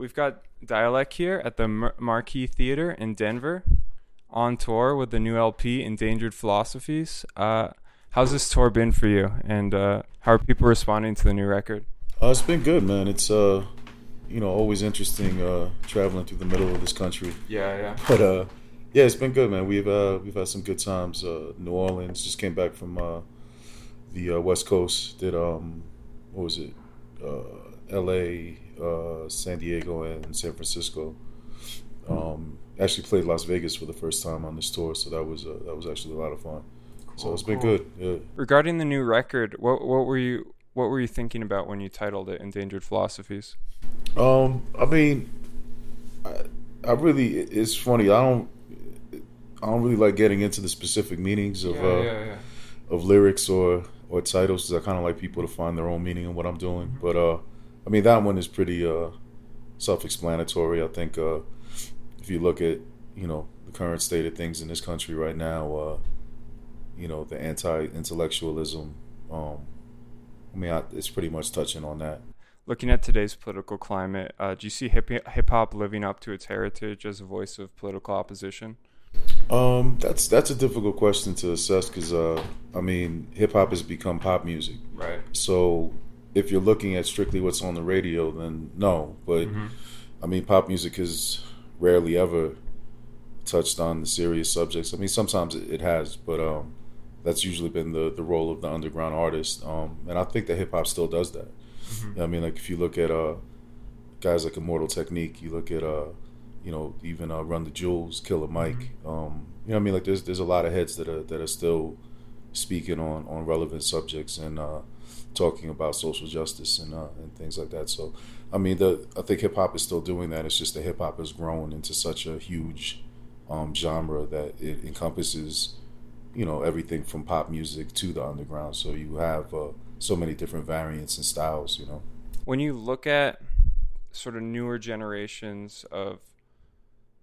we've got Dälek here at the Mar- Marquis Theater in Denver, on tour with the new LP, Endangered Philosophies. Uh, how's this tour been for you, and uh, how are people responding to the new record? Uh, it's been good, man. It's uh, you know, always interesting uh, traveling through the middle of this country. Yeah, yeah. But uh, yeah, it's been good, man. We've uh, we've had some good times. Uh, New Orleans just came back from uh, the uh, West Coast. Did um, what was it? Uh, L.A., uh, San Diego, and San Francisco. Um, actually played Las Vegas for the first time on this tour, so that was uh, that was actually a lot of fun. so it's been good. Yeah. Regarding the new record, what what were you what were you thinking about when you titled it Endangered Philosophies? Um, I mean, I, I really it's funny. I don't I don't really like getting into the specific meanings of uh, yeah. of lyrics or or titles because I kind of like people to find their own meaning in what I'm doing. Mm-hmm. But uh, I mean that one is pretty uh, self-explanatory. I think uh, if you look at you know the current state of things in this country right now, uh, you know the anti-intellectualism. Um, I mean, I, it's pretty much touching on that. Looking at today's political climate, uh, do you see hip hop living up to its heritage as a voice of political opposition? Um, that's that's a difficult question to assess because uh, I mean, hip hop has become pop music. Right. So if you're looking at strictly what's on the radio, then no. But Mm-hmm. I mean, pop music has rarely ever touched on the serious subjects. I mean, sometimes it, has, but um, that's usually been the the role of the underground artist. Um, and I think that hip hop still does that. I mean, like if you look at uh, guys like Immortal Technique, you look at uh, you know, even uh, Run the Jewels, Killer Mike. Um, you know, I mean, like there's there's a lot of heads that are that are still speaking on on relevant subjects and uh, talking about social justice and uh, and things like that. So, I mean, the I think hip hop is still doing that. It's just that hip hop has grown into such a huge um, genre that it encompasses, you know, everything from pop music to the underground. So you have uh, so many different variants and styles. You know. When you look at sort of newer generations of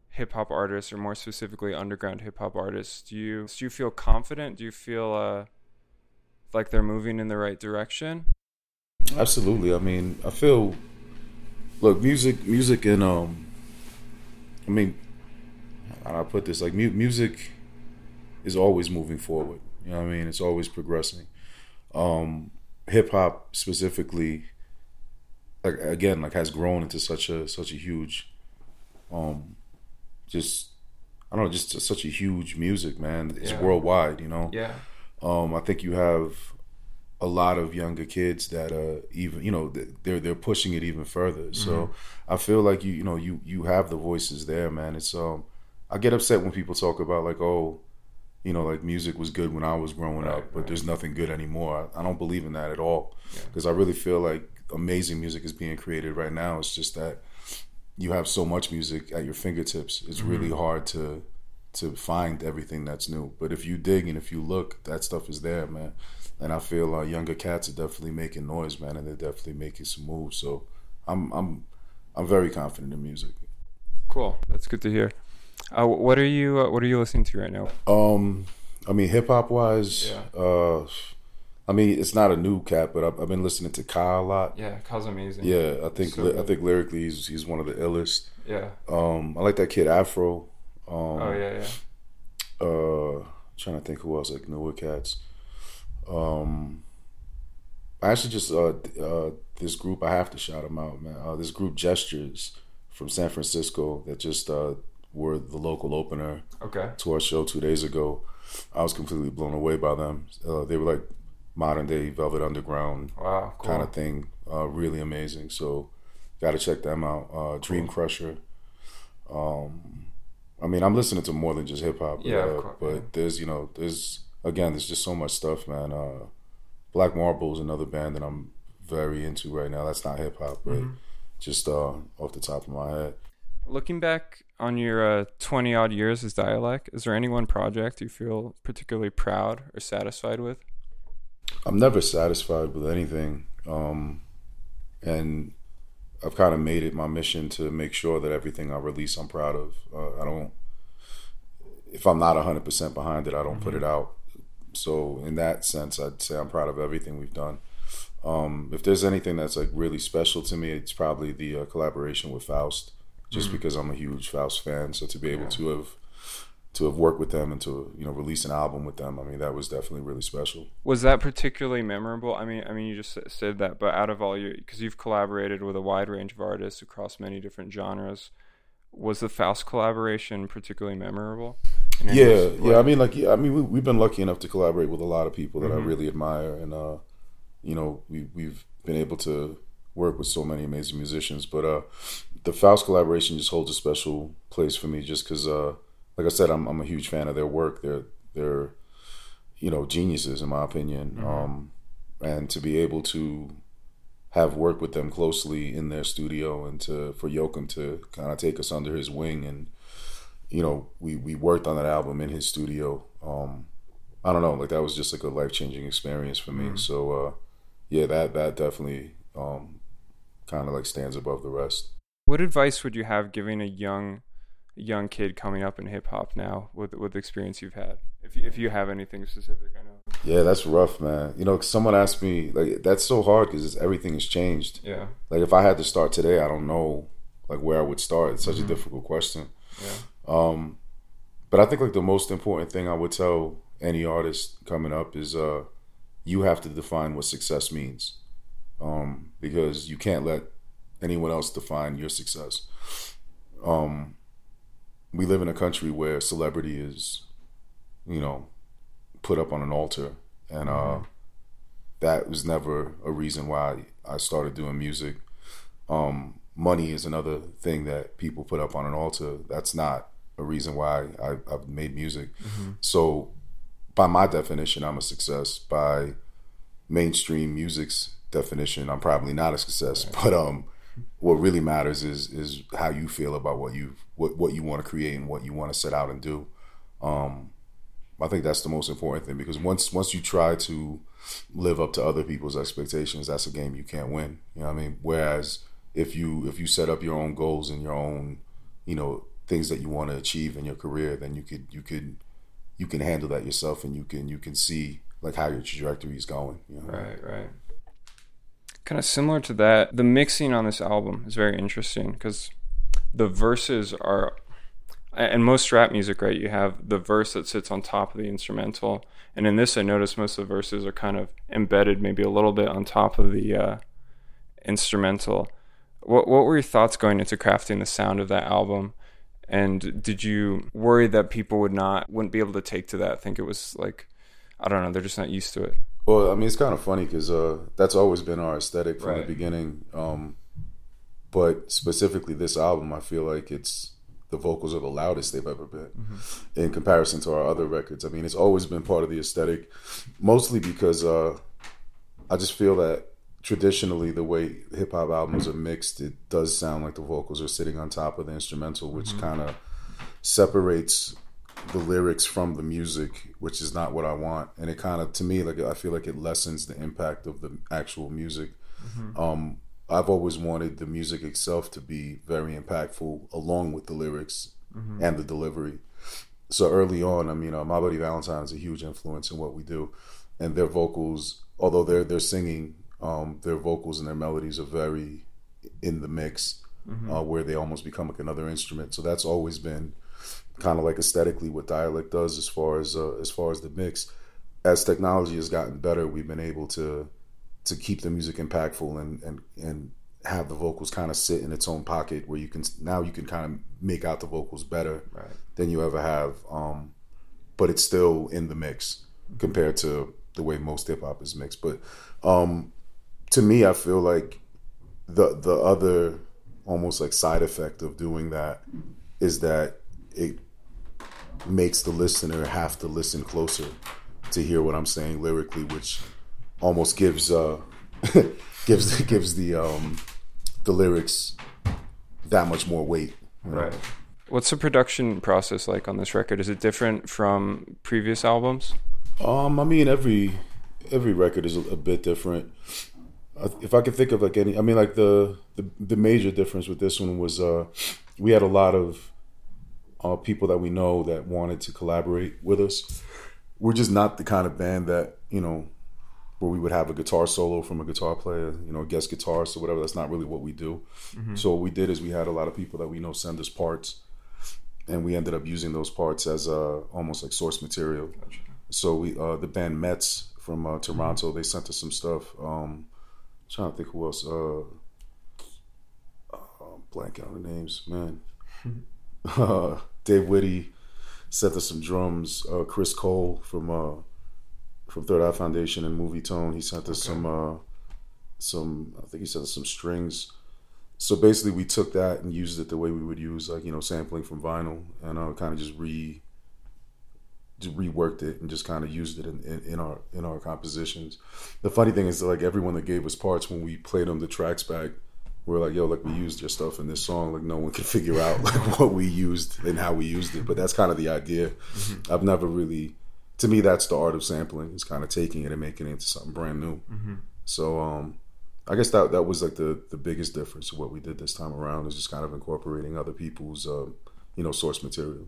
hip hop artists, or more specifically underground hip hop artists, do you do you feel confident? Do you feel uh, like they're moving in the right direction? Absolutely. I mean, I feel look, music, music, and um, I mean, how do I put this? Like, mu- music is always moving forward. You know what I mean? It's always progressing. Um, hip hop specifically, like again, like has grown into such a such a huge, um, just I don't know, just such a huge music, man. It's Yeah. worldwide. You know. Yeah. Um, I think you have a lot of younger kids that uh even you know they're they're pushing it even further. So I feel like you you know you you have the voices there, man. It's um I get upset when people talk about like oh you know like music was good when I was growing Right, up, but right. there's nothing good anymore. I, I don't believe in that at all Yeah. because I really feel like amazing music is being created right now. It's just that you have so much music at your fingertips. It's really hard to to find everything that's new. But if you dig and if you look, that stuff is there, man. And I feel uh, younger cats are definitely making noise, man, and they're definitely making some moves. So I'm I'm I'm very confident in music. Cool. That's good to hear. Uh, what are you uh, What are you listening to right now? Um, I mean, hip hop wise, Yeah. uh, I mean, it's not a new cat, but I've, I've been listening to Kyle a lot. Yeah, Kyle's amazing. Yeah, I think So li- I think lyrically he's he's one of the illest. Yeah. Um, I like that kid Afro. Um, Oh yeah, yeah. uh trying to think who else like newer cats um i actually just uh uh this group i have to shout them out man uh this group gestures from san francisco that just uh were the local opener Okay. to our show two days ago i was completely blown away by them uh, they were like modern day velvet underground Wow. Cool. kind of thing uh really amazing so gotta check them out uh dream crusher um i mean i'm listening to more than just hip-hop Yeah, of uh, course, but yeah. there's you know there's again there's just so much stuff man uh black marble is another band that i'm very into right now that's not hip-hop but Mm-hmm. just uh off the top of my head Looking back on your uh, 20 odd years as Dälek, is there any one project you feel particularly proud or satisfied with? I'm never satisfied with anything. Um, and I've kind of made it my mission to make sure that everything I release, I'm proud of. Uh, I don't, if I'm not 100% behind it, I don't put it out. So, in that sense, I'd say I'm proud of everything we've done. Um, if there's anything that's like really special to me, it's probably the uh, collaboration with Faust, just mm. because I'm a huge Faust fan. So to be able yeah. to have to have worked with them and to you know release an album with them, I mean that was definitely really special. Was that particularly memorable? I mean, I mean you just said that, but out of all your because you've collaborated with a wide range of artists across many different genres, was the Faust collaboration particularly memorable? Yeah, yeah. I mean, like, yeah, I mean, we, have been lucky enough to collaborate with a lot of people that mm-hmm. I really admire, and uh, you know, we we've been able to work with so many amazing musicians. But uh, the Faust collaboration just holds a special place for me, just because, uh, like I said, I'm I'm a huge fan of their work. They're they're you know geniuses in my opinion, mm-hmm. um, and to be able to have worked with them closely in their studio and to for Joachim to kind of take us under his wing and you know we we worked on that album in his studio um I don't know like that was just like a life changing experience for me mm-hmm. so uh yeah, that that definitely um, kind of like stands above the rest. What advice would you have giving a young young kid coming up in hip hop now with with the experience you've had? If you, if you have anything specific, I know. Yeah, that's rough, man. You know, someone asked me like that's so hard because everything has changed. Yeah. Like if I had to start today, I don't know like where I would start. It's such mm-hmm. a difficult question. Yeah. Um, but I think like the most important thing I would tell any artist coming up is uh you have to define what success means um, because you can't let anyone else define your success. Um, we live in a country where celebrity is, you know, put up on an altar, and uh, mm-hmm. that was never a reason why I started doing music. Um, money is another thing that people put up on an altar. That's not a reason why I, have made music. Mm-hmm. So by my definition, I'm a success. By mainstream music's definition, I'm probably not a success. Right. But um, what really matters is is how you feel about what you what what you want to create and what you want to set out and do. Um, I think that's the most important thing because once once you try to live up to other people's expectations, that's a game you can't win. You know what I mean? Whereas if you if you set up your own goals and your own, you know, things that you want to achieve in your career, then you could you could you can handle that yourself and you can you can see like how your trajectory is going. You know? Right, right. Kind of similar to that, the mixing on this album is very interesting because the verses are, and most rap music, right? You have the verse that sits on top of the instrumental, and in this, I noticed most of the verses are kind of embedded, maybe a little bit on top of the uh, instrumental. What what were your thoughts going into crafting the sound of that album? And did you worry that people would not wouldn't be able to take to that? Think it was like I don't know. They're just not used to it. Well, I mean, it's kind of funny because uh, that's always been our aesthetic from right. the beginning. Um, but specifically, this album, I feel like it's the vocals are the loudest they've ever been mm-hmm. in comparison to our other records. I mean, it's always been part of the aesthetic, mostly because uh, I just feel that traditionally the way hip hop albums are mixed, it does sound like the vocals are sitting on top of the instrumental, which mm-hmm. kind of separates the lyrics from the music, which is not what I want. And it kind of, to me, like I feel like it lessens the impact of the actual music. Mm-hmm. Um, I've always wanted the music itself to be very impactful, along with the lyrics mm-hmm. and the delivery. So early on, I mean, uh, My Bloody Valentine is a huge influence in what we do, and their vocals, although they're they're singing, um, their vocals and their melodies are very in the mix, mm-hmm. uh, where they almost become like another instrument. So that's always been kind of like aesthetically what Dälek does as far as uh, as far as the mix. As technology has gotten better, we've been able to to keep the music impactful and and and have the vocals kind of sit in its own pocket where you can now you can kind of make out the vocals better right. than you ever have. Um, but it's still in the mix compared to the way most hip hop is mixed. But um, to me, I feel like the the other almost like side effect of doing that is that it makes the listener have to listen closer to hear what I'm saying lyrically, which almost gives uh gives gives the um the lyrics that much more weight. Right. What's the production process like on this record? Is it different from previous albums? Um, I mean every every record is a, a bit different. If I could think of like any, I mean like the the, the major difference with this one was uh we had a lot of uh, people that we know that wanted to collaborate with us. We're just not the kind of band that you know where we would have a guitar solo from a guitar player, you know, guest guitarist or whatever. That's not really what we do. Mm-hmm. So what we did is we had a lot of people that we know send us parts, and we ended up using those parts as uh, almost like source material. Gotcha. So we uh, the band Metz from uh, Toronto, mm-hmm. they sent us some stuff. Um, I'm trying to think who else. Uh, uh, blank out the names, man. uh, Dave Witte sent us some drums. Uh, Chris Cole from uh, from Third Eye Foundation and Movietone. He sent us okay. some uh, some. I think he sent us some strings. So basically, we took that and used it the way we would use like you know sampling from vinyl, and uh, kind of just re just reworked it and just kind of used it in, in, in, our in our compositions. The funny thing is that, like everyone that gave us parts when we played them the tracks back, we are like, yo, like we used your stuff in this song. Like no one could figure out like what we used and how we used it. But that's kind of the idea. Mm-hmm. I've never really to me that's the art of sampling is kind of taking it and making it into something brand new mm-hmm. so um, i guess that that was like the the biggest difference of what we did this time around is just kind of incorporating other people's uh, you know source material